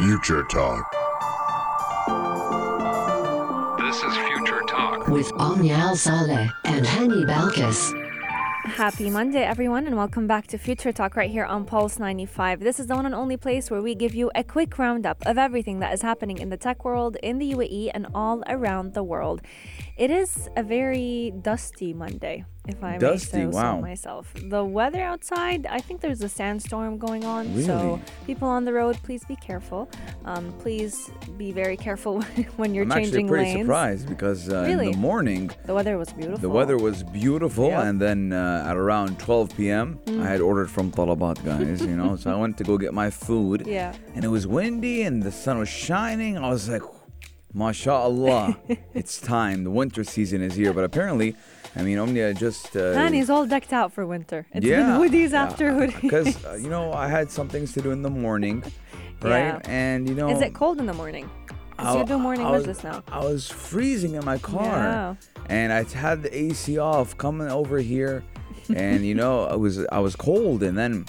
Future Talk. This is Future Talk. with Omnial Saleh and Hani Balkis. Happy Monday, everyone, and welcome back to Future Talk right here on Pulse 95. This is the one and only place where we give you a quick roundup of everything that is happening in the tech world, in the UAE, and all around the world. It is a very dusty Monday, if I Dusty, may say wow. so myself. The weather outside, I think there's a sandstorm going on, so Really? people on the road, please be careful. Um, please be very careful when you're changing lanes. I'm actually pretty lanes. surprised because uh, in the morning The weather was beautiful. the weather was beautiful, Yep. and then uh, at around 12 p.m. Mm. I had ordered from Talabat, guys. You know, so I went to go get my food. Yeah. And it was windy, and the sun was shining. I was like, "MashaAllah, it's time. The winter season is here." But apparently, I mean, Omnia just. Uh, he's all decked out for winter. It's yeah, been hoodies yeah, after hoodies. Because uh, you know, I had some things to do in the morning, right? Yeah. And you know, Is it cold in the morning? 'Cause I- you do morning I was, business now. I was freezing in my car, and I had the AC off coming over here, and you know I was I was cold, and then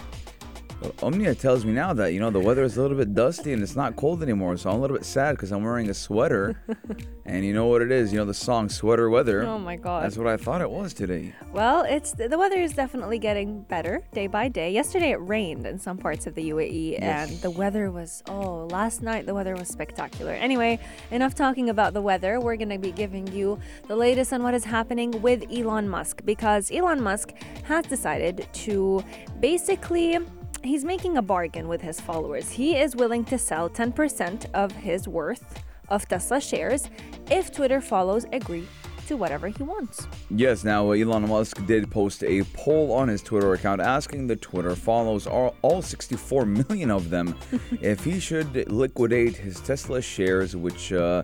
Omnia tells me now that you know the weather is a little bit dusty and it's not cold anymore, so I'm a little bit sad because I'm wearing a sweater, and you know what it is, you know the song "Sweater Weather." Oh my god. That's what I thought it was today. Well, it's the weather is definitely getting better day by day. Yesterday it rained in some parts of the UAE and the weather was oh, last night the weather was spectacular. Anyway, enough talking about the weather. We're going to be giving you the latest on what is happening with Elon Musk because Elon Musk has decided to basically he's making a bargain with his followers. He is willing to sell 10% of his worth of Tesla shares if Twitter follows agree to whatever he wants. Yes, now uh, Elon Musk did post a poll on his Twitter account asking the Twitter follows, all, all 64 million of them, if he should liquidate his Tesla shares, which, uh,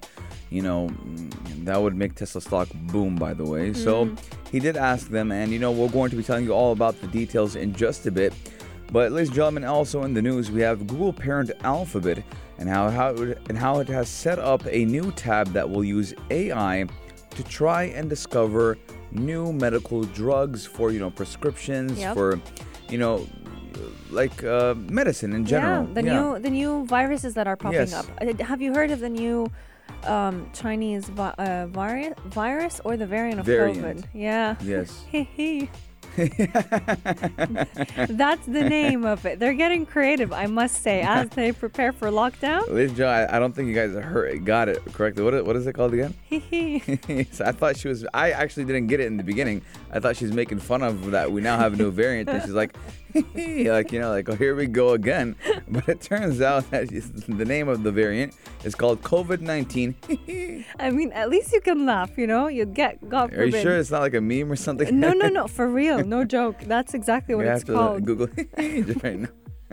you know, mm, that would make Tesla stock boom, by the way. So he did ask them, and, you know, we're going to be telling you all about the details in just a bit. But, ladies and gentlemen, also in the news, we have Google parent Alphabet and how, how it, and how it has set up a new tab that will use AI to try and discover new medical drugs for you know prescriptions Yep. for you know like uh, medicine in general. Yeah, the new the new viruses that are popping Yes. up. Uh, Have you heard of the new um, Chinese vi- uh, vari- virus or the variant of Variant. COVID? Yeah. Yes. That's the name of it. They're getting creative, I must say, as they prepare for lockdown. Ladies and gentlemen, I I don't think you guys heard got it correctly. What is, what is it called again? So I thought she was. I actually didn't get it in the beginning. I thought she was making fun of that. We now have a new variant, and she's like, like you know, like oh here we go again. But it turns out that the name of the variant is called COVID nineteen. I mean, at least you can laugh, you know? You get, God forbid. Are you sure it's not like a meme or something? No, no, no, for real. No joke. That's exactly what You it's have to uh, called. Google right now.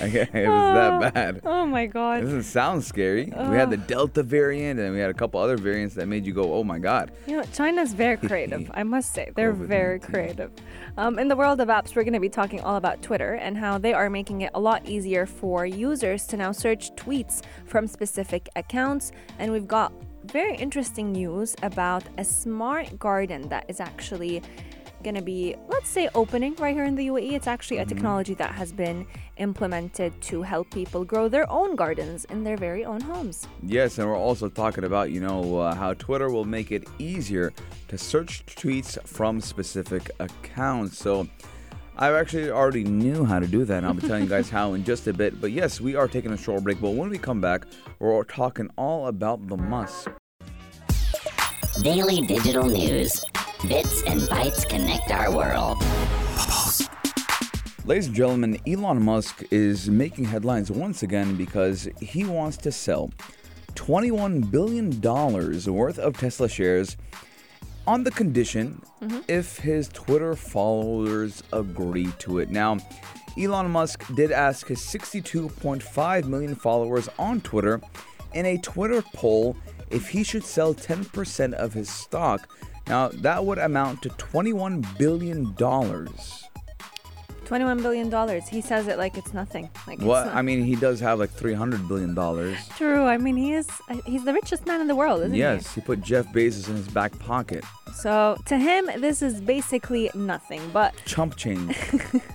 okay, it was that bad. Oh my It God. doesn't sound scary. We had the Delta variant, and we had a couple other variants that made you go, "Oh my God!" You know, China's very creative, I must say. They're very COVID-19. creative. Um, in the world of apps, we're going to be talking all about Twitter and how they are making it a lot easier for users to now search tweets from specific accounts. And we've got very interesting news about a smart garden that is actually going to be, let's say, opening right here in the UAE. It's actually a technology that has been implemented to help people grow their own gardens in their very own homes. Yes, and we're also talking about you know uh, how Twitter will make it easier to search tweets from specific accounts. So. I actually already knew how to do that, and I'll be telling you guys how in just a bit. But yes, we are taking a short break. But when we come back, we're talking all about the Musk. Daily digital news. Bits and bytes connect our world. Ladies and gentlemen, Elon Musk is making headlines once again because he wants to sell $21 billion worth of Tesla shares on the condition mm-hmm. if his Twitter followers agree to it. Now, Elon Musk did ask his 62.5 million followers on Twitter in a Twitter poll if he should sell 10% of his stock. Now, that would amount to $21 billion. $21 billion. He says it like it's nothing. Like it's Well, not- I mean, he does have like three hundred billion dollars. True. I mean, he is. uh, He's the richest man in the world, isn't he? Yes, he put Jeff Bezos in his back pocket. So to him, this is basically nothing. But Chump change.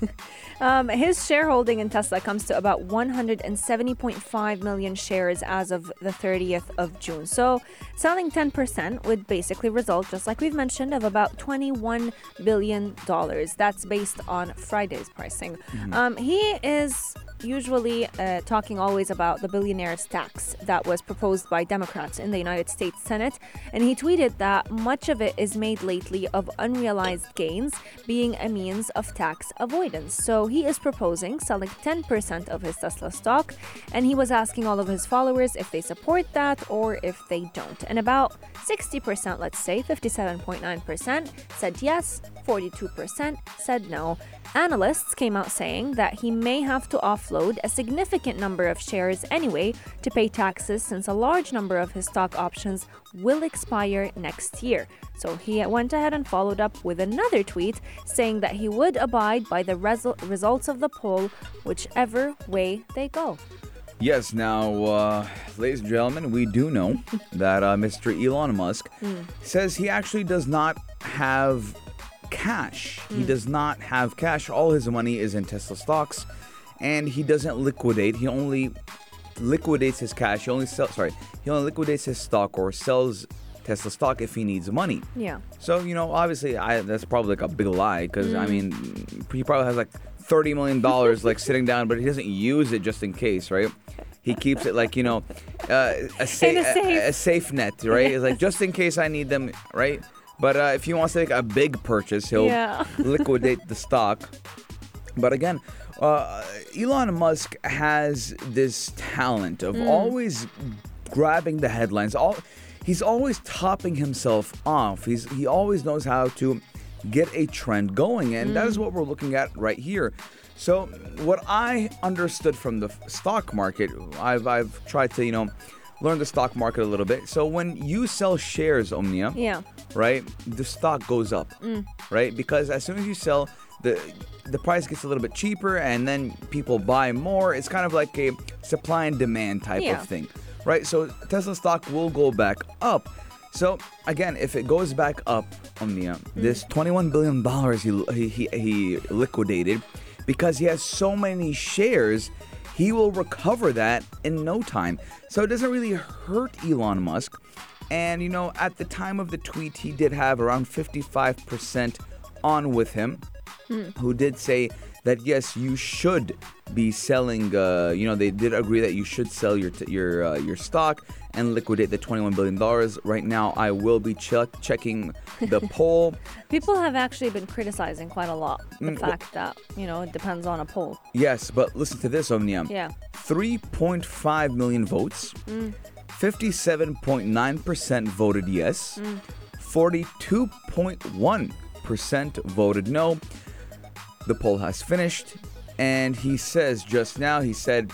um, his shareholding in Tesla comes to about 170.5 million shares as of the 30th of June. So selling 10% would basically result, just like we've mentioned, of about 21 billion dollars. That's based on Friday's pricing. Um, he is usually uh, talking always about the billionaire's tax that was proposed by Democrats in the United States Senate. And he tweeted that much of it is made lately of unrealized gains being a means of tax avoidance. So he is proposing selling 10% of his Tesla stock. And he was asking all of his followers if they support that or if they don't. And about 60%, let's say, 57.9%, said yes, 42% said no. Analysts came out saying that he may have to offload a significant number of shares anyway to pay taxes since a large number of his stock options will expire next year. So he went ahead and followed up with another tweet saying that he would abide by the resu- results of the poll, whichever way they go. Yes, now, uh, ladies and gentlemen, we do know that uh, Mr. Elon Musk says he actually does not have cash. He does not have cash. All his money is in Tesla stocks, and he doesn't liquidate. He only liquidates his cash. He only sells. Sorry, he only liquidates his stock or sells Tesla stock if he needs money. Yeah. So you know, obviously, I, that's probably like a big lie because I mean, he probably has like thirty million dollars like sitting down, but he doesn't use it just in case, right? He keeps it like you know, uh, a, sa- a safe. a, a safe net, right? It's like just in case I need them, right? But uh, if he wants to make a big purchase, he'll Yeah. liquidate the stock. But again, uh, Elon Musk has this talent of mm. always grabbing the headlines. All he's always topping himself off. He's he always knows how to get a trend going, and that is mm. what we're looking at right here. So, what I understood from the stock market, I've I've tried to you know learn the stock market a little bit. So when you sell shares, Omnia, Yeah. right? The stock goes up, mm. right? Because as soon as you sell, the the price gets a little bit cheaper, and then people buy more. It's kind of like a supply and demand type Yeah. of thing, right? So Tesla stock will go back up. So again, if it goes back up, um, Omnia, hmm. this 21 billion dollars he he he liquidated because he has so many shares. He will recover that in no time. So it doesn't really hurt Elon Musk. And you know, at the time of the tweet, he did have around 55% on with him, who did say that yes, you should be selling. Uh, you know, they did agree that you should sell your t- your uh, your stock and liquidate the 21 billion dollars. Right now, I will be check checking the poll. People have actually been criticizing quite a lot the Mm, fact that, you know, it depends on a poll. Yes, but listen to this, Omnia. Yeah. 3.5 million votes. 57.9% voted yes. 42.1% voted no. The poll has finished, and he says just now, he said,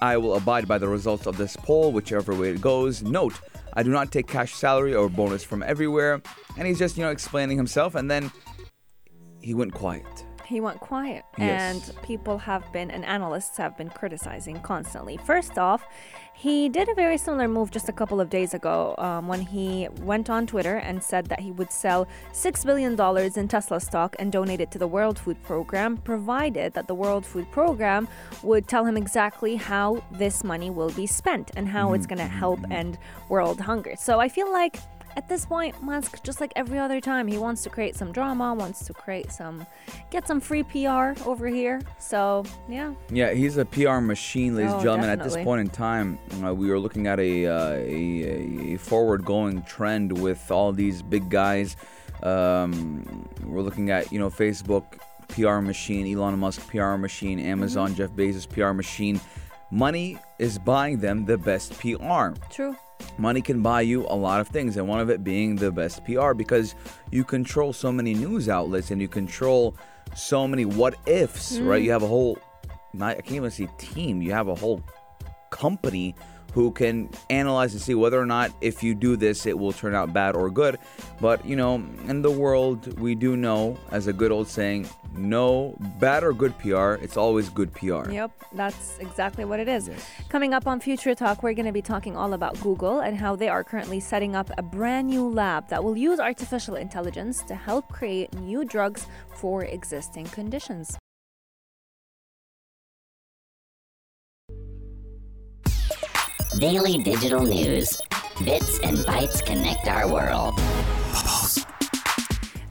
I will abide by the results of this poll, whichever way it goes. Note, I do not take cash salary or bonus from everywhere. And he's just, you know, explaining himself, and then he went quiet. He went quiet, Yes. and people have been, and analysts have been criticizing constantly. First off, he did a very similar move just a couple of days ago um, when he went on Twitter and said that he would sell $6 billion in Tesla stock and donate it to the World Food Program, provided that the World Food Program would tell him exactly how this money will be spent and how it's going to help end world hunger. So I feel like at this point, Musk, just like every other time, he wants to create some drama, wants to create some, get some free PR over here. So, yeah. Yeah, he's a PR machine, ladies and Oh, gentlemen. At this point in time, uh, we are looking at a, uh, a, a forward-going trend with all these big guys. Um, we're looking at you know Facebook PR machine, Elon Musk PR machine, Amazon, Mm-hmm. Jeff Bezos PR machine. Money is buying them the best PR. True. Money can buy you a lot of things, and one of it being the best PR because you control so many news outlets and you control so many what ifs, right? Mm. You have a whole, not, I can't even say team, you have a whole company who can analyze and see whether or not if you do this it will turn out bad or good. But you know, in the world we do know, as a good old saying, no bad or good PR, it's always good PR. Yep, that's exactly what it is. Coming up on Future Talk, we're going to be talking all about Google and how they are currently setting up a brand new lab that will use artificial intelligence to help create new drugs for existing conditions. Daily digital news. Bits and bytes connect our world.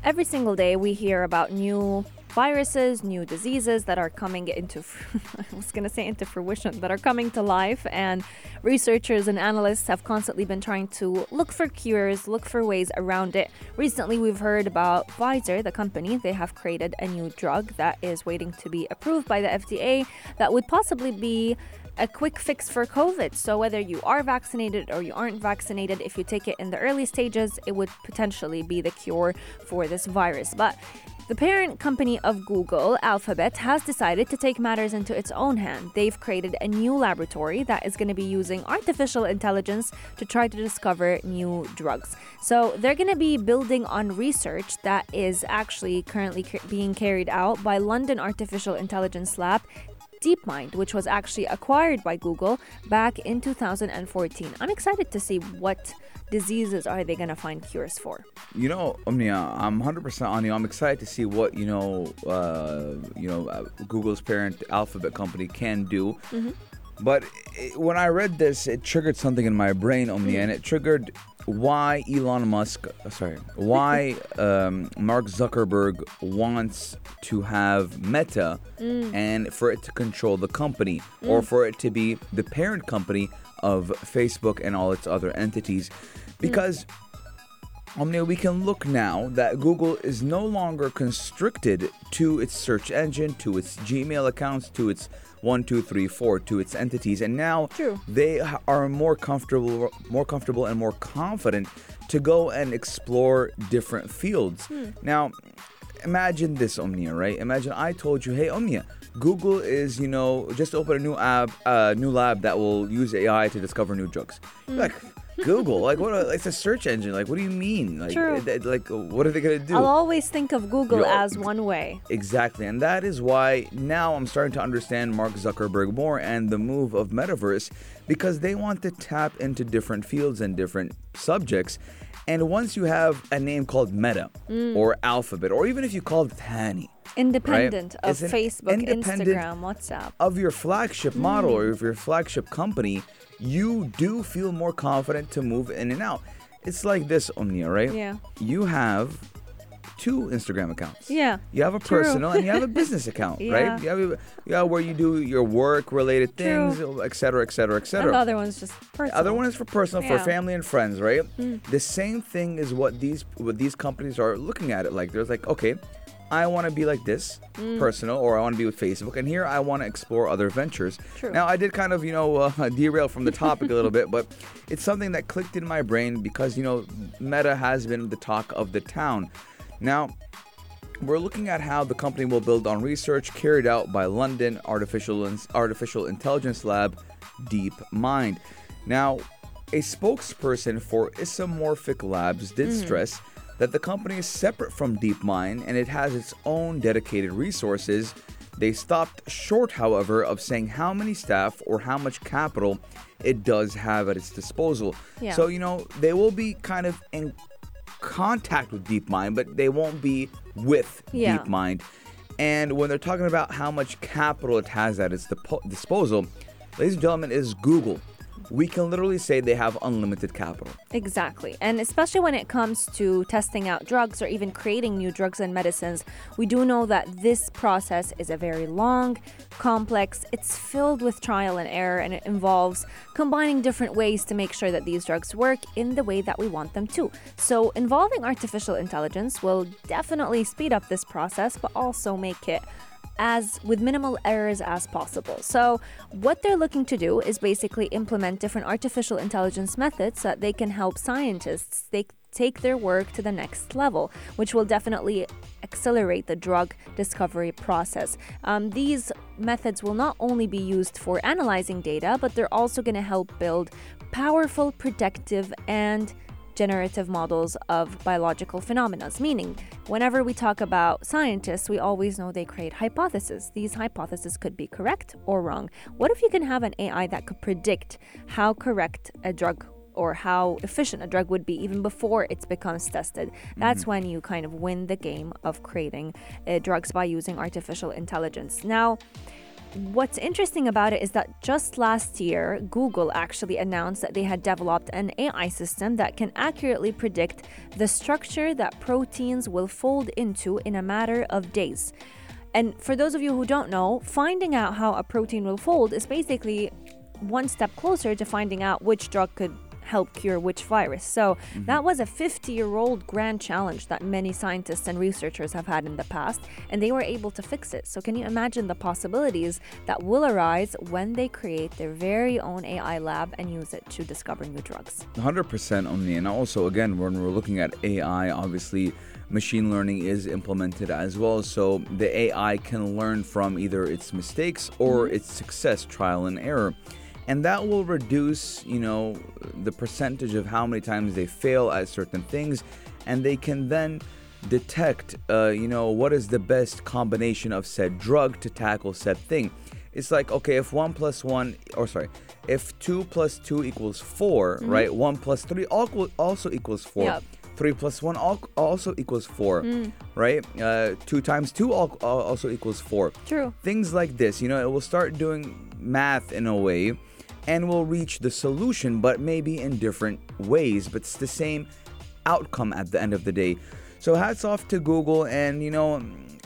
Every single day, we hear about new viruses, new diseases that are coming into, I was going to say into fruition, that are coming to life. And researchers and analysts have constantly been trying to look for cures, look for ways around it. Recently, we've heard about Pfizer, the company. They have created a new drug that is waiting to be approved by the FDA that would possibly be a quick fix for COVID. So, whether you are vaccinated or you aren't vaccinated, if you take it in the early stages, it would potentially be the cure for this virus. But the parent company of Google, Alphabet, has decided to take matters into its own hand. They've created a new laboratory that is going to be using artificial intelligence to try to discover new drugs. So they're going to be building on research that is actually currently being carried out by London Artificial Intelligence Lab DeepMind, which was actually acquired by Google back in 2014. I'm excited to see what diseases are they going to find cures for. You know, Omnia, I'm 100% on you. I'm excited to see what you know, uh, you know, uh, Google's parent Alphabet company can do. But it, when I read this, it triggered something in my brain, Omnia, and it triggered why Elon Musk, uh, sorry, why um, Mark Zuckerberg wants to have Meta and for it to control the company or for it to be the parent company of Facebook and all its other entities. Because Omnia, we can look now that Google is no longer constricted to its search engine, to its Gmail accounts, to its one, two, three, four, to its entities, and now True. they are more comfortable, more comfortable, and more confident to go and explore different fields. Hmm. Now, imagine this, Omnia, right? Imagine I told you, hey, Omnia, Google is, you know, just open a new app, uh, new lab that will use AI to discover new drugs. You're Like Google, like what? It's a search engine. Like, what do you mean? Like, True. like, what are they gonna do? I'll always think of Google Yo- as one way. Exactly, and that is why now I'm starting to understand Mark Zuckerberg more and the move of metaverse because they want to tap into different fields and different subjects. And once you have a name called Meta Mm. or Alphabet, or even if you call it Hani, Independent of It's Facebook, Instagram, WhatsApp. of your flagship model Mm. or of your flagship company, you do feel more confident to move in and out. It's like this, Omnia, right? Yeah. You have two Instagram accounts. Yeah, You have a true. personal and you have a business account, Yeah. right? You have, a- you have where you do your work related things, et cetera, et cetera, et And the other one's just personal. Other one is for personal, for family and friends, right? The same thing is what these what these companies are looking at it like. There's like, okay, I want to be like this, personal, or I want to be with Facebook, and here I want to explore other ventures. True. Now I did kind of you know uh, derail from the topic a little bit, but it's something that clicked in my brain because you know Meta has been the talk of the town. Now we're looking at how the company will build on research carried out by London Artificial, Artificial Intelligence Lab DeepMind. Now, a spokesperson for Isomorphic Labs did hmm. stress that the company is separate from DeepMind and it has its own dedicated resources. They stopped short, however, of saying how many staff or how much capital it does have at its disposal. Yeah. So, you know, they will be kind of in contact with DeepMind, but they won't be with Yeah. DeepMind. And when they're talking about how much capital it has at its disposal, ladies and gentlemen, is Google. We can literally say they have unlimited capital. Exactly. And especially when it comes to testing out drugs or even creating new drugs and medicines, we do know that this process is a very long, complex, it's filled with trial and error, and it involves combining different ways to make sure that these drugs work in the way that we want them to. So, involving artificial intelligence will definitely speed up this process, but also make it as with minimal errors as possible. So, what they're looking to do is basically implement different artificial intelligence methods so that they can help scientists they take their work to the next level, which will definitely accelerate the drug discovery process. Um, these methods will not only be used for analyzing data, but they're also going to help build powerful predictive and generative models of biological phenomena. Meaning, whenever we talk about scientists, we always know they create hypotheses. These hypotheses could be correct or wrong. What if you can have an AI that could predict how correct a drug or how efficient a drug would be even before it becomes tested? That's when you kind of win the game of creating uh, drugs by using artificial intelligence. Now, What's interesting about it is that just last year, Google actually announced that they had developed an AI system that can accurately predict the structure that proteins will fold into in a matter of days. And for those of you who don't know, finding out how a protein will fold is basically one step closer to finding out which drug could help cure which virus. So mm-hmm. that was a 50 year old grand challenge that many scientists and researchers have had in the past, and they were able to fix it. So, can you imagine the possibilities that will arise when they create their very own AI lab and use it to discover new drugs? 100% Omni. And also, again, when we're looking at AI, obviously machine learning is implemented as well. So the AI can learn from either its mistakes or mm-hmm. its success, trial and error. And that will reduce, you know, the percentage of how many times they fail at certain things. And they can then detect, uh, you know, what is the best combination of said drug to tackle said thing. It's like, okay, if one plus one, or sorry, if two plus two equals 4 right? One plus three also equals four. Yep. Three plus one also equals four, mm. right? Uh, two times two al- al- also equals four. True. Things like this, you know, it will start doing math in a way and will reach the solution, but maybe in different ways, but it's the same outcome at the end of the day. So hats off to Google, and you know,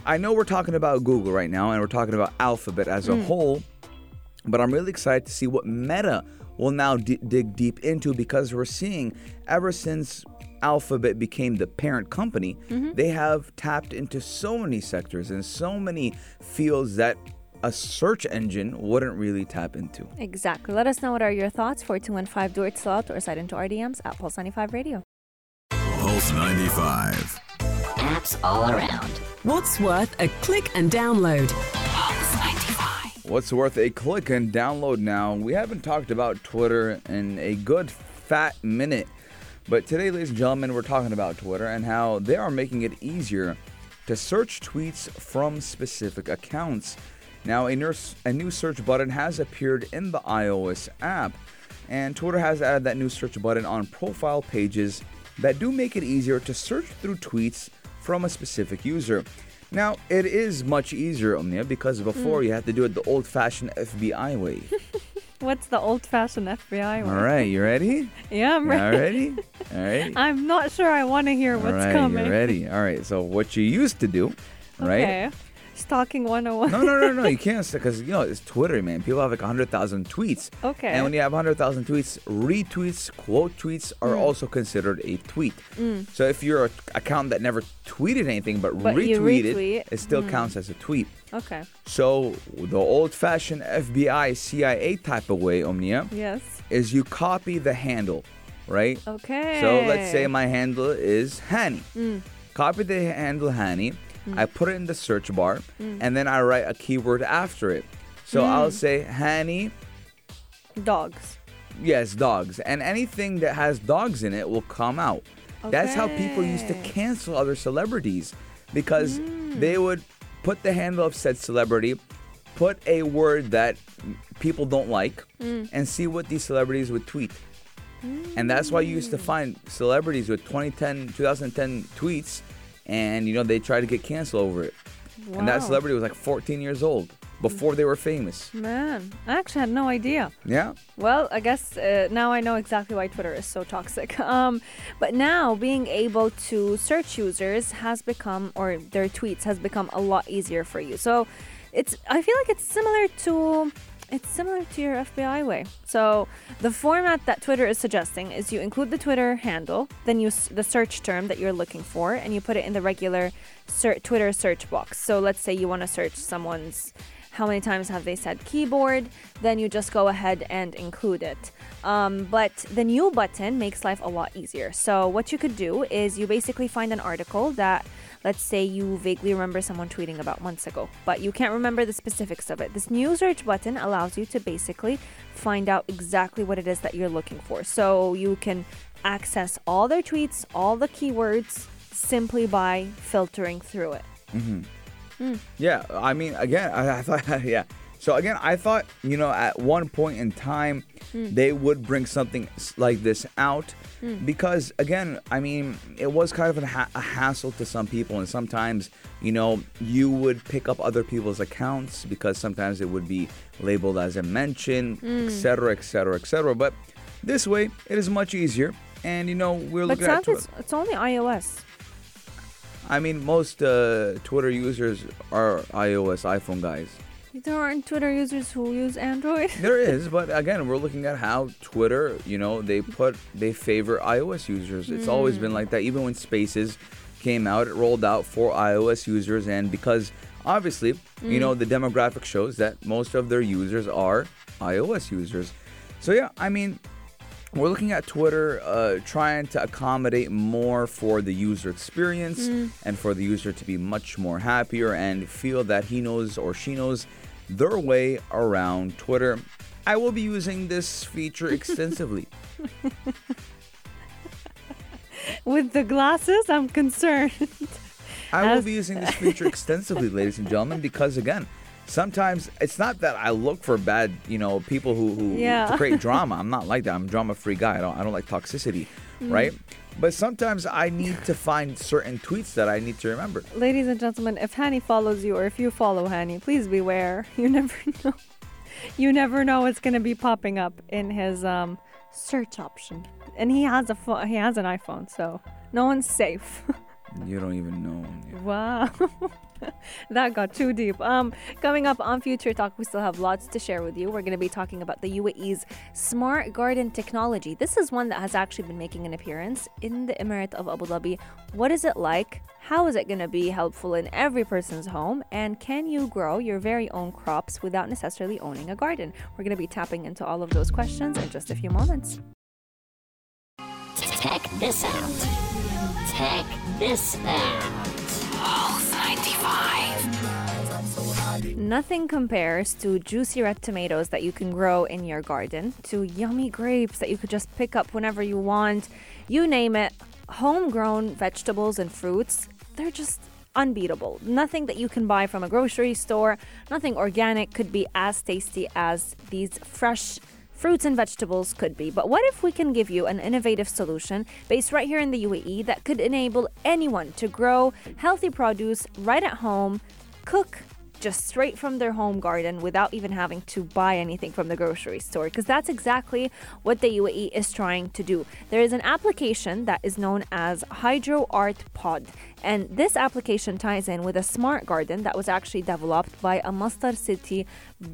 I know we're talking about Google right now, and we're talking about Alphabet as a hmm. whole, but I'm really excited to see what Meta will now d- dig deep into because we're seeing ever since Alphabet became the parent company, mm-hmm. they have tapped into so many sectors and so many fields that a search engine wouldn't really tap into. Exactly. Let us know what are your thoughts. 4215 do it slot or slide into our DMs at Pulse 95 Radio. Pulse 95. Apps all around. What's worth a click and download? Pulse 95. What's worth a click and download now? We haven't talked about Twitter in a good fat minute. But today, ladies and gentlemen, we're talking about Twitter and how they are making it easier to search tweets from specific accounts. Now, a, nurse, a new search button has appeared in the iOS app, and Twitter has added that new search button on profile pages that do make it easier to search through tweets from a specific user. Now, it is much easier, Omnia, because before hmm. you had to do it the old fashioned FBI way. What's the old fashioned FBI way? All right, you ready? Yeah, I'm ready. All ready. ready? All right. I'm not sure I want to hear what's All right, coming. you ready? All right. So what you used to do, right? Okay. Stalking 101. No, no, no, no. You can't because you know it's Twitter, man. People have like hundred thousand tweets. Okay. And when you have hundred thousand tweets, retweets, quote tweets are Mm. also considered a tweet. So if you're an account that never tweeted anything but, But retweeted, retweet. it still counts as a tweet. Okay. So the old-fashioned FBI, CIA type of way, Omnia, Yes. is you copy the handle, right? Okay. So let's say my handle is Hani. Mm. Copy the handle Hani. I put it in the search bar, Mm. and then I write a keyword after it. So I'll say Hani, Dogs. yes, dogs, and anything that has dogs in it will come out. Okay. That's how people used to cancel other celebrities because Mm. they would put the handle of said celebrity, put a word that people don't like, Mm. and see what these celebrities would tweet. And that's why you used to find celebrities with 2010, 2010 tweets, and you know they tried to get canceled over it. And that celebrity was like 14 years old before they were famous. Man, I actually had no idea. Yeah. Well, I guess uh, now I know exactly why Twitter is so toxic. Um, but now being able to search users has become, or their tweets has become a lot easier for you. So it's, I feel like it's similar to, it's similar to your FBI way. So the format that Twitter is suggesting is you include the Twitter handle, then use the search term that you're looking for, and you put it in the regular ser- Twitter search box. So let's say you want to search someone's how many times have they said keyboard, then you just go ahead and include it. Um, but the new button makes life a lot easier. So, what you could do is you basically find an article that, let's say, you vaguely remember someone tweeting about months ago, but you can't remember the specifics of it. This new search button allows you to basically find out exactly what it is that you're looking for. So, you can access all their tweets, all the keywords, simply by filtering through it. Mm-hmm. Hmm. Yeah, I mean, again, I, I thought, yeah. So again, I thought, you know, at one point in time, hmm. they would bring something like this out hmm. because, again, I mean, it was kind of a, ha- a hassle to some people, and sometimes, you know, you would pick up other people's accounts because sometimes it would be labeled as a mention, etc., etc., etc. But this way, it is much easier, and you know, we're But looking at. It's, it's only iOS. I mean, most uh, Twitter users are iOS iPhone guys. There aren't Twitter users who use Android. There is, but again, we're looking at how Twitter, you know, they put they favor iOS users. It's always been mm. like that. Even when Spaces came out, it rolled out for iOS users, and because obviously, you know, mm. the demographic shows that most of their users are iOS users. So yeah, I mean, we're looking at Twitter uh, trying to accommodate more for the user experience mm. and for the user to be much more happier and feel that he knows or she knows their way around Twitter. I will be using this feature extensively. With the glasses, I'm concerned. I will be using this feature extensively, ladies and gentlemen, because again, sometimes it's not that I look for bad, you know, people who, who Yeah. to create drama. I'm not like that. I'm a drama-free guy. I don't I don't like toxicity, Mm. right? But sometimes I need to find certain tweets that I need to remember. Ladies and gentlemen, if Hani follows you or if you follow Hani, please beware. You never know. You never know what's going to be popping up in his um, search option. And he has a pho- he has an iPhone, so no one's safe. You don't even know. Wow. that got too deep. Um, coming up on Future Talk, we still have lots to share with you. We're going to be talking about the UAE's smart garden technology. This is one that has actually been making an appearance in the Emirate of Abu Dhabi. What is it like? How is it going to be helpful in every person's home? And can you grow your very own crops without necessarily owning a garden? We're going to be tapping into all of those questions in just a few moments. Check this out. Check this out. Nothing compares to juicy red tomatoes that you can grow in your garden, to yummy grapes that you could just pick up whenever you want. You name it, homegrown vegetables and fruits, they're just unbeatable. Nothing that you can buy from a grocery store, nothing organic could be as tasty as these fresh fruits and vegetables could be. But what if we can give you an innovative solution based right here in the UAE that could enable anyone to grow healthy produce right at home, cook just straight from their home garden without even having to buy anything from the grocery store because that's exactly what the UAE is trying to do. There is an application that is known as Hydro Art Pod and this application ties in with a smart garden that was actually developed by a Masdar City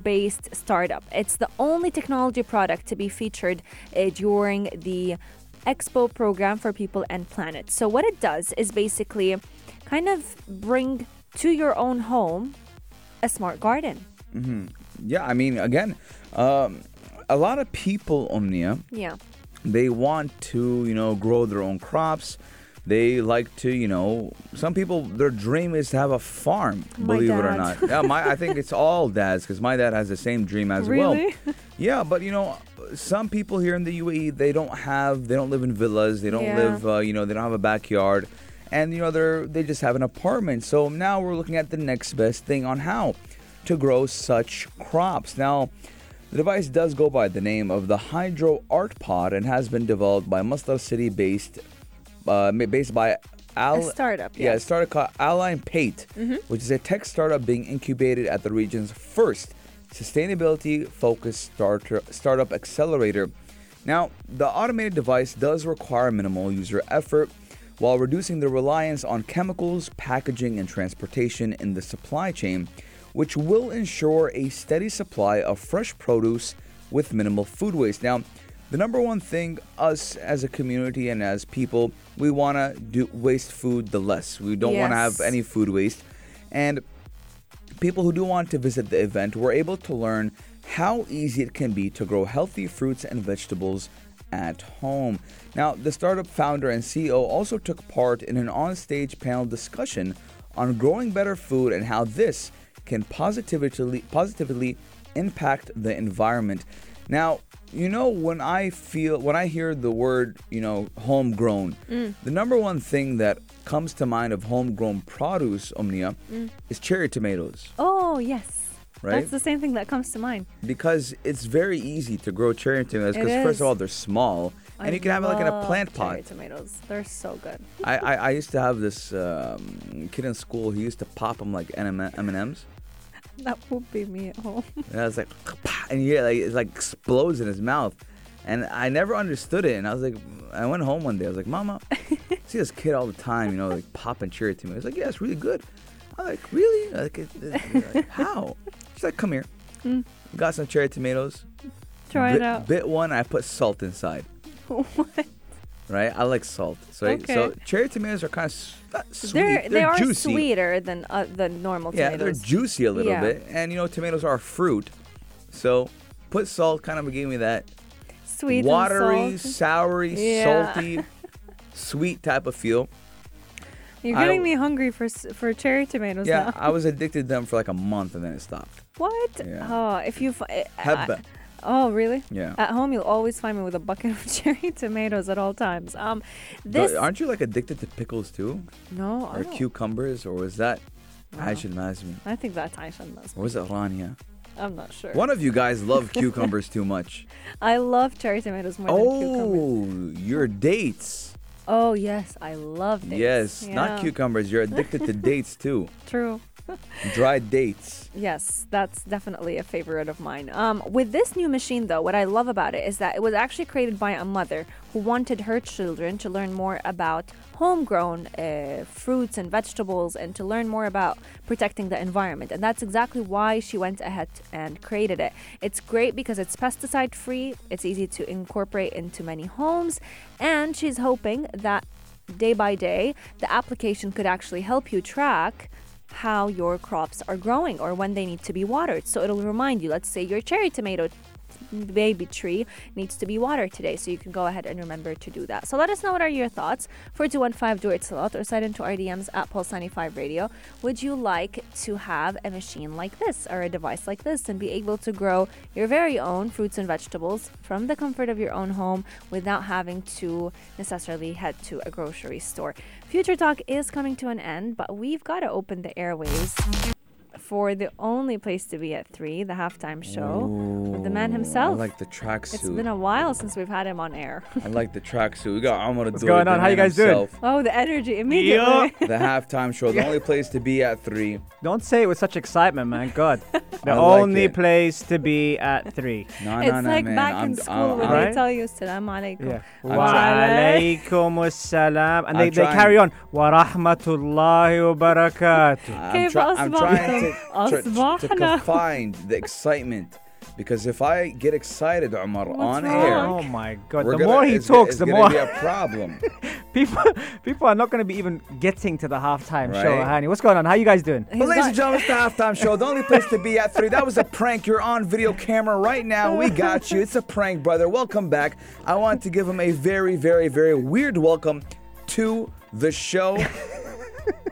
based startup. It's the only technology product to be featured uh, during the Expo program for People and Planet. So what it does is basically kind of bring to your own home a smart garden. Yeah, I mean, again, um, a lot of people, Omnia, Yeah. they want to, you know, grow their own crops. They like to, you know, some people their dream is to have a farm. My believe it or dad. not. Yeah, my I think it's all dads because my dad has the same dream as Really? well. Yeah, but you know, some people here in the UAE they don't have, they don't live in villas, they don't Yeah. live, uh, you know, they don't have a backyard, and you know they're they just have an apartment. So now we're looking at the next best thing on how to grow such crops. Now. The device does go by the name of the Hydro Art Pod and has been developed by Masdar City based uh, based by Al A startup, Yeah, a yes. startup called Align Pate, which is a tech startup being incubated at the region's first sustainability focused starter, startup accelerator. Now, the automated device does require minimal user effort while reducing the reliance on chemicals, packaging, and transportation in the supply chain, which will ensure a steady supply of fresh produce with minimal food waste. Now, the number one thing us as a community and as people, we want to do waste food the less. We don't want to have any food waste. And people who do want to visit the event were able to learn how easy it can be to grow healthy fruits and vegetables at home. Now, the startup founder and CEO also took part in an on-stage panel discussion on growing better food and how this can positively positively impact the environment. Now, you know when I feel when I hear the word, you know, homegrown, mm. the number one thing that comes to mind of homegrown produce, Omnia, mm. is cherry tomatoes, Oh, yes. Right? That's the same thing that comes to mind. because it's very easy to grow cherry tomatoes because first of all they're small and I you can have it like in a plant pot. Cherry tomatoes. They're so good. I, I, I used to have this um, kid in school. He used to pop them like M and M's. That would be me at home. And I was like, and hear like it like explodes in his mouth, and I never understood it. And I was like, I went home one day. I was like, Mama, I see this kid all the time, you know, like popping cherry tomatoes. Like, yeah, it's really good. I'm like, really? Like, it, it- like, how? She's like, come here. Got some cherry tomatoes. Try bit, it out. Bit one. I put salt inside. what? Right? I like salt. So, so cherry tomatoes are kind of sweet. They're, they are juicy. sweeter than uh, the normal tomatoes. Yeah, they're juicy a little Yeah. bit, and you know tomatoes are a fruit, so put salt. Kind of gave me that Sweet watery, soury, Yeah. salty, sweet type of feel. You're I- getting me hungry for for cherry tomatoes Yeah, now. I was addicted to them for like a month, and then it stopped. What? Yeah. Oh, if you. Fi- I- Habba. oh, really? Yeah. At home, you'll always find me with a bucket of cherry tomatoes at all times. Um, But this. aren't you like addicted to pickles too, no, or cucumbers, or was that No. Aisha Nazmi, I think that's Aisha Nazmi. or was it Rania? I'm not sure. One of you guys love cucumbers too much. I love cherry tomatoes more than cucumbers. Oh, your dates. Oh yes, I love dates. Yes, Yeah, not cucumbers. You're addicted to dates too. True. Dried dates. Yes, that's definitely a favorite of mine. Um, with this new machine, though, what I love about it is that it was actually created by a mother who wanted her children to learn more about homegrown uh, fruits and vegetables and to learn more about protecting the environment. And that's exactly why she went ahead and created it. It's great because it's pesticide free, it's easy to incorporate into many homes, and she's hoping that day by day, the application could actually help you track how your crops are growing or when they need to be watered. So it'll remind you, let's say your cherry tomato baby tree needs to be watered today. So you can go ahead and remember to do that. So let us know what are your thoughts. 4215 do it slot or slide into our DMs at Pulse 95 Radio. Would you like to have a machine like this or a device like this and be able to grow your very own fruits and vegetables from the comfort of your own home without having to necessarily head to a grocery store? Future Talk is coming to an end, but we've got to open the airways for the only place to be at three, the halftime show Ooh, with the man himself. I like the tracksuit. It's been a while since we've had him on air. I like the tracksuit. We got Omar What's going on? How you guys himself. doing? Oh, the energy immediately. The halftime show, the only place to be at three. Don't say it with such excitement, man. God, the only place to be at three. No, no, it's no, like man. back I'm, in school I'm, when I'm, they tell you "Salam alaikum." Yeah. Wa alaikum salam, and they, they carry on. Wa rahmatullahi wa barakatuh. I'm, trying to, to, to find the excitement. Because if I get excited, Omar, What's on wrong? air, oh my god, the gonna, more he talks, the more be a problem. people, people are not gonna be even getting to the halftime right. show, honey. What's going on? How you guys doing? Well, ladies and gentlemen, it's the halftime show. The only place to be at three. That was a prank. You're on video camera right now. We got you. It's a prank, brother. Welcome back. I want to give him a very, very, very weird welcome to the show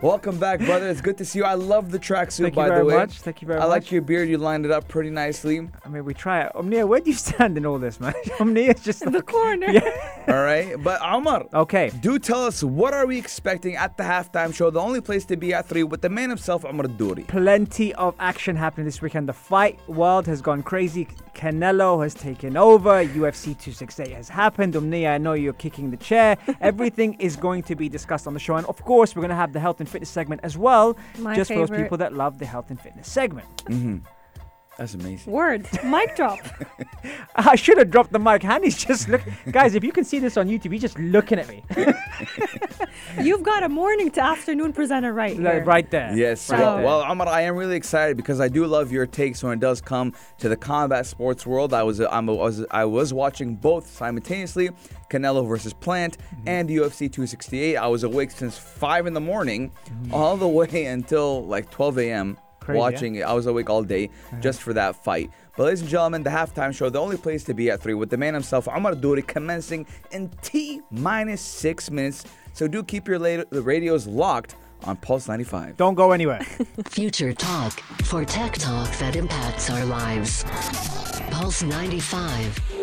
welcome back, brother. It's good to see you. I love the tracksuit, Thank you by very the way. much. Thank you very much. I like your beard. You lined it up pretty nicely. I mean, we try it. Omnia, where do you stand in all this, man? Omnia's just In the like, corner. All right, but Omar. okay. Do tell us what are we expecting at the halftime show? The only place to be at three with the man himself, Omar Douri. Plenty of action happening this weekend. The fight world has gone crazy. Canelo has taken over. UFC 268 has happened. Omnia, I know you're kicking the chair. Everything is going to be discussed on the show. And of course, we're going to have the health and fitness segment as well. My just for those people that love the health and fitness segment. Mm-hmm. That's amazing. Word. Mic drop. I should have dropped the mic. Hani's just look. Guys, if you can see this on YouTube, he's just looking at me. You've got a morning to afternoon presenter right here. Like, right there. Yes. Right well, there. well, Omar, I am really excited because I do love your takes when it does come to the combat sports world. I was I'm, I was I was watching both simultaneously, Canelo versus Plant Mm-hmm. and UFC 268. I was awake since five in the morning, all the way until like 12 a.m. Crazy, yeah. watching. I was awake all day uh-huh. just for that fight. But ladies and gentlemen, the halftime show, the only place to be at three, with the man himself, Omar Duri, commencing in T minus six minutes. So do keep your la- the radios locked on Pulse 95. Don't go anywhere. Future Talk for tech talk that impacts our lives. Pulse 95.